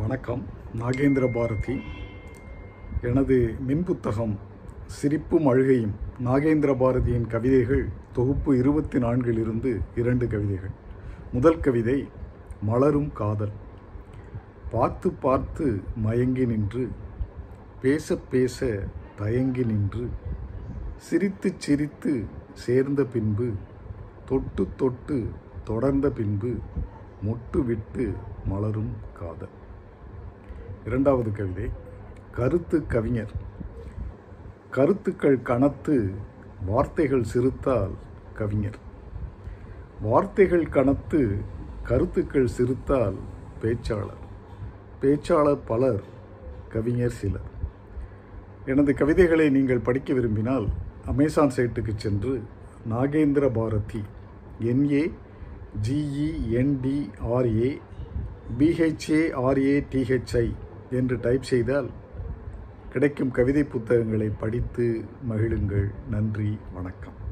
வணக்கம். நாகேந்திர பாரதி. எனது மின்புத்தகம் சிரிப்பும் அழுகையும் நாகேந்திர பாரதியின் கவிதைகள் தொகுப்பு இருபத்தி நான்கிலிருந்து இரண்டு கவிதைகள். முதல் கவிதை மலரும் காதல். பார்த்து பார்த்து மயங்கி நின்று பேச பேச தயங்கி நின்று சிரித்து சிரித்து சேர்ந்த பின்பு தொட்டு தொட்டு தொடர்ந்த பின்பு மொட்டு விட்டு மலரும் காதல். இரண்டாவது கவிதை கருத்து கவிஞர். கருத்துக்கள் கணத்து வார்த்தைகள் சிறுத்தால் கவிஞர். வார்த்தைகள் கணத்து கருத்துக்கள் சிறுத்தால் பேச்சாளர். பேச்சாளர் பலர் கவிஞர் சிலர். எனது கவிதைகளை நீங்கள் படிக்க விரும்பினால் அமேசான் சைட்டுக்கு சென்று நாகேந்திர பாரதி என்ஏ ஜிஇஎன்டிஆர்ஏ பிஹெச்ஏஆர்ஏடிஹெச்ஐ என்று டைப் செய்தால் கிடைக்கும் கவிதை புத்தகங்களை படித்து மகிழுங்கள். நன்றி வணக்கம்.